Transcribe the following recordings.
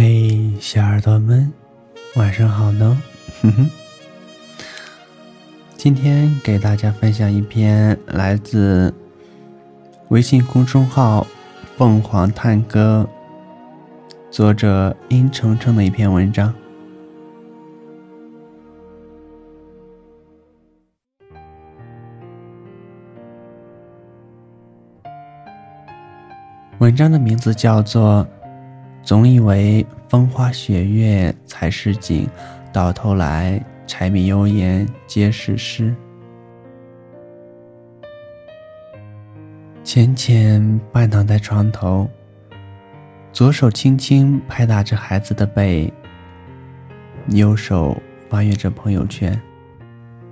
嘿，小耳朵们，晚上好呢！哼哼，今天给大家分享一篇来自微信公众号“凤凰探歌”作者殷程程的一篇文章。文章的名字叫做。总以为风花雪月才是景，到头来柴米油盐皆是诗。浅浅半躺在床头，左手轻轻拍打着孩子的背，右手翻阅着朋友圈。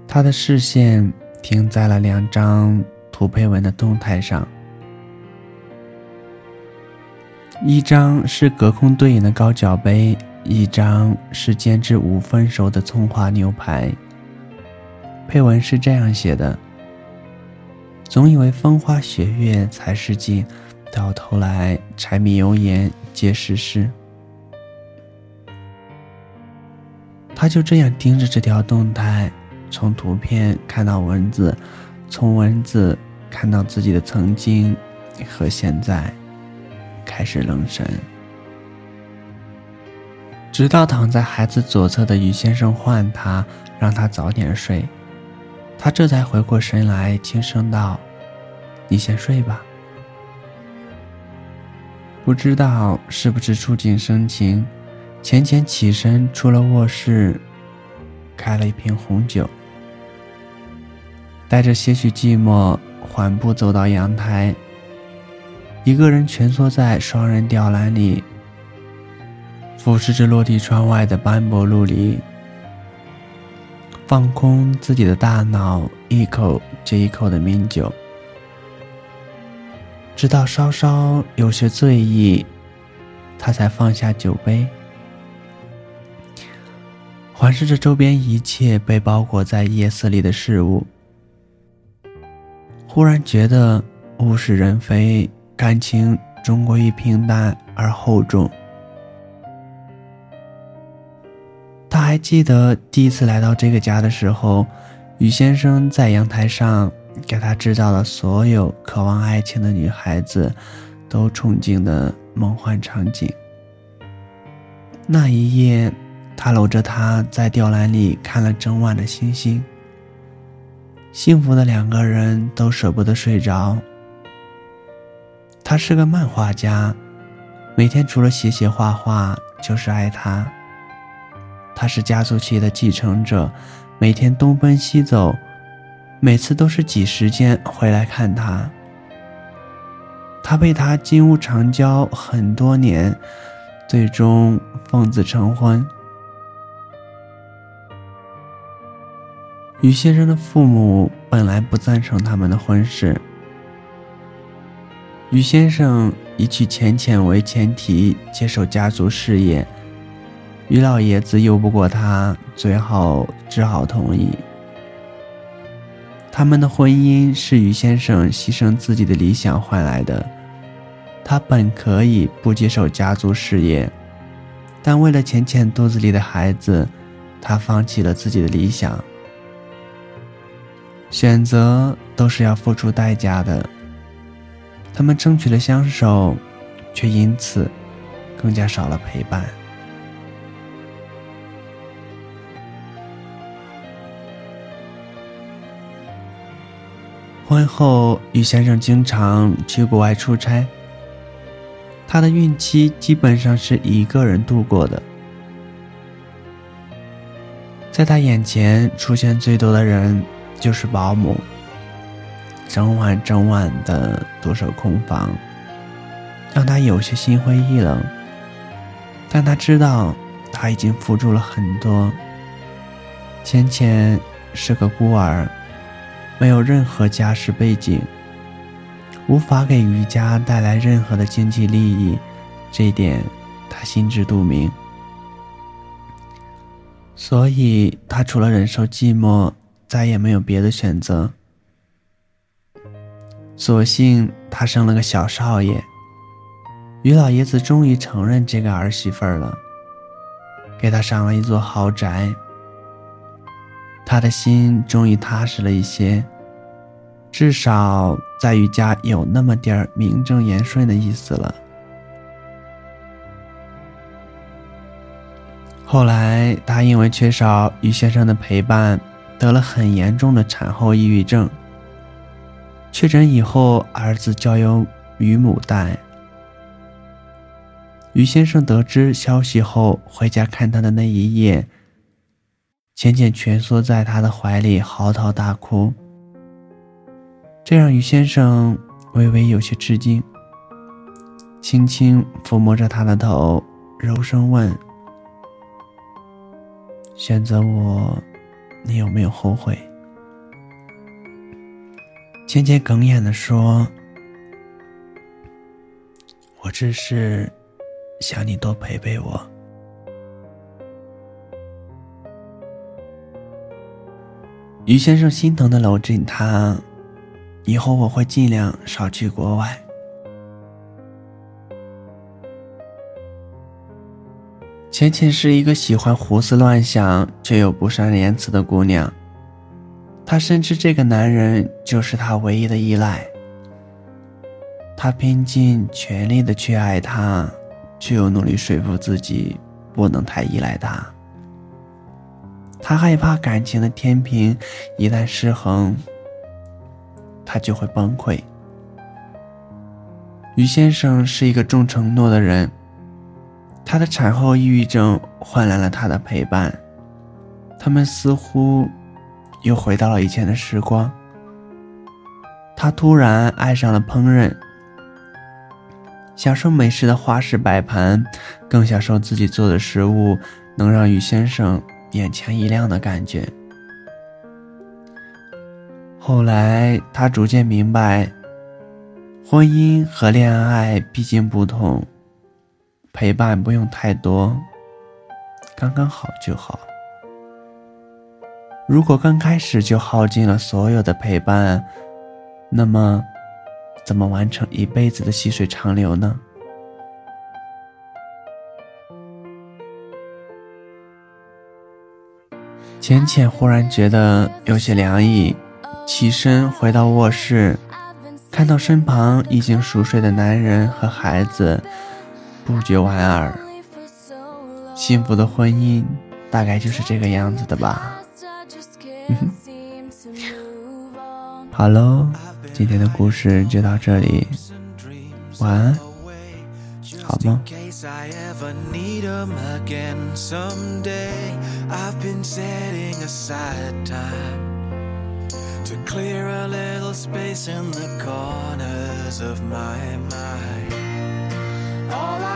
他的视线停在了两张图配文的动态上。一张是隔空对饮的高脚杯，一张是煎至五分熟的葱花牛排。配文是这样写的：“总以为风花雪月才是景，到头来柴米油盐皆是诗。”他就这样盯着这条动态，从图片看到文字，从文字看到自己的曾经和现在。开始愣神，直到躺在孩子左侧的于先生唤他，让他早点睡，他这才回过神来，轻声道：“你先睡吧。”不知道是不是触景生情，浅浅起身出了卧室，开了一瓶红酒，带着些许寂寞，缓步走到阳台。一个人蜷缩在双人吊篮里，俯视着落地窗外的斑驳陆离，放空自己的大脑，一口接一口的抿酒，直到稍稍有些醉意，他才放下酒杯，环视着周边一切被包裹在夜色里的事物，忽然觉得物是人非。感情终归于平淡而厚重。他还记得第一次来到这个家的时候，于先生在阳台上给他制造了所有渴望爱情的女孩子都憧憬的梦幻场景。那一夜，他搂着她在吊篮里看了整晚的星星。幸福的两个人都舍不得睡着。他是个漫画家，每天除了写写画画就是爱他。他是加速器的继承者，每天东奔西走，每次都是挤时间回来看他。他被他金屋藏娇很多年，最终奉子成婚。于先生的父母本来不赞成他们的婚事。于先生以娶浅浅为前提接手家族事业，于老爷子拗不过他，最后只好同意。他们的婚姻是于先生牺牲自己的理想换来的。他本可以不接手家族事业，但为了浅浅肚子里的孩子，他放弃了自己的理想。选择都是要付出代价的。他们争取了相守，却因此更加少了陪伴。婚后，于先生经常去国外出差，他的孕期基本上是一个人度过的。在他眼前出现最多的人就是保姆。整晚整晚的独守空房，让他有些心灰意冷。但他知道，他已经付出了很多。浅浅是个孤儿，没有任何家世背景，无法给余家带来任何的经济利益，这一点他心知肚明。所以，他除了忍受寂寞，再也没有别的选择。所幸他生了个小少爷，于老爷子终于承认这个儿媳妇了，给她上了一座豪宅。他的心终于踏实了一些，至少在于家有那么点儿名正言顺的意思了。后来，他因为缺少于先生的陪伴，得了很严重的产后抑郁症。确诊以后，儿子交由于母带。于先生得知消息后，回家看他的那一夜。浅浅蜷缩在他的怀里，嚎啕大哭。这让于先生微微有些吃惊，轻轻抚摸着他的头，柔声问：“选择我，你有没有后悔？”浅浅哽咽的说：“我只是想你多陪陪我。”于先生心疼的搂紧她，以后我会尽量少去国外。浅浅是一个喜欢胡思乱想却又不善言辞的姑娘，她深知这个男人就是她唯一的依赖。她拼尽全力的去爱他，却又努力说服自己不能太依赖他。他害怕感情的天平一旦失衡，他就会崩溃。于先生是一个重承诺的人，他的产后抑郁症换来了他的陪伴，他们似乎又回到了以前的时光。他突然爱上了烹饪，享受美食的花式摆盘，更享受自己做的食物能让于先生。眼前一亮的感觉。后来，他逐渐明白，婚姻和恋爱毕竟不同，陪伴不用太多，刚刚好就好。如果刚开始就耗尽了所有的陪伴，那么，怎么完成一辈子的细水长流呢？浅浅忽然觉得有些凉意，起身回到卧室，看到身旁已经熟睡的男人和孩子，不觉莞尔。幸福的婚姻大概就是这个样子的吧。嗯好喽，今天的故事就到这里，晚安。好吗？I ever need them again someday. I've been setting aside time to clear a little space in the corners of my mind. All I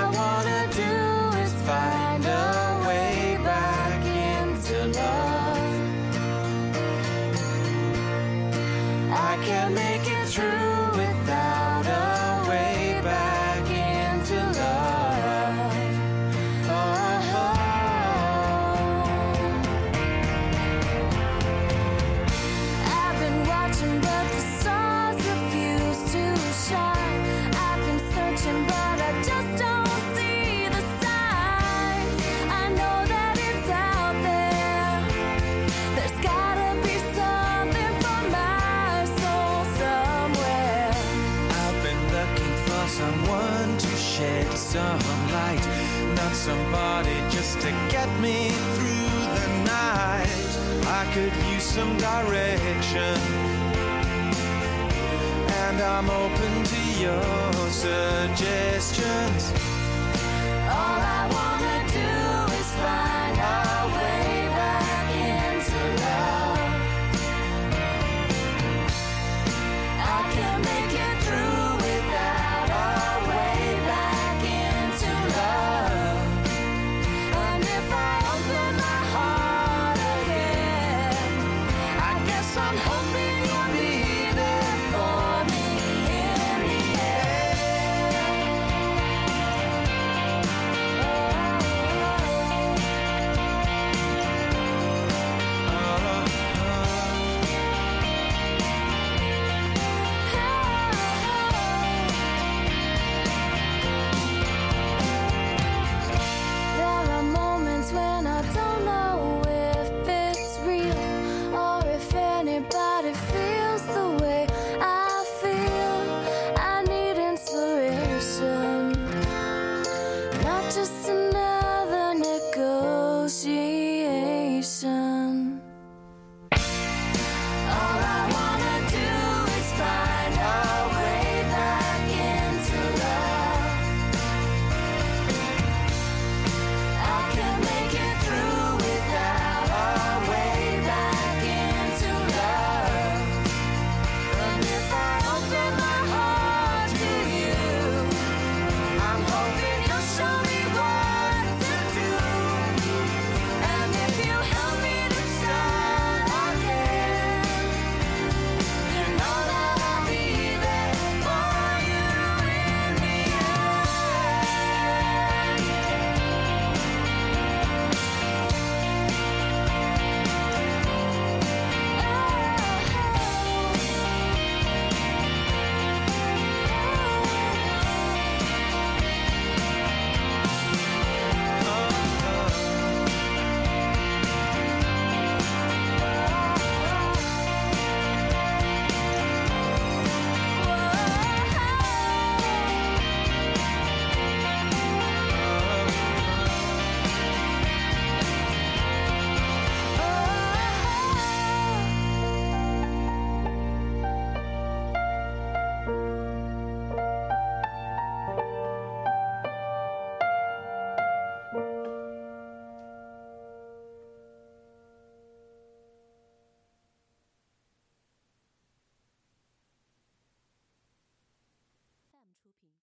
some light, not somebody just to get me through the night. I could use some direction, and I'm open to your suggestions. All I want.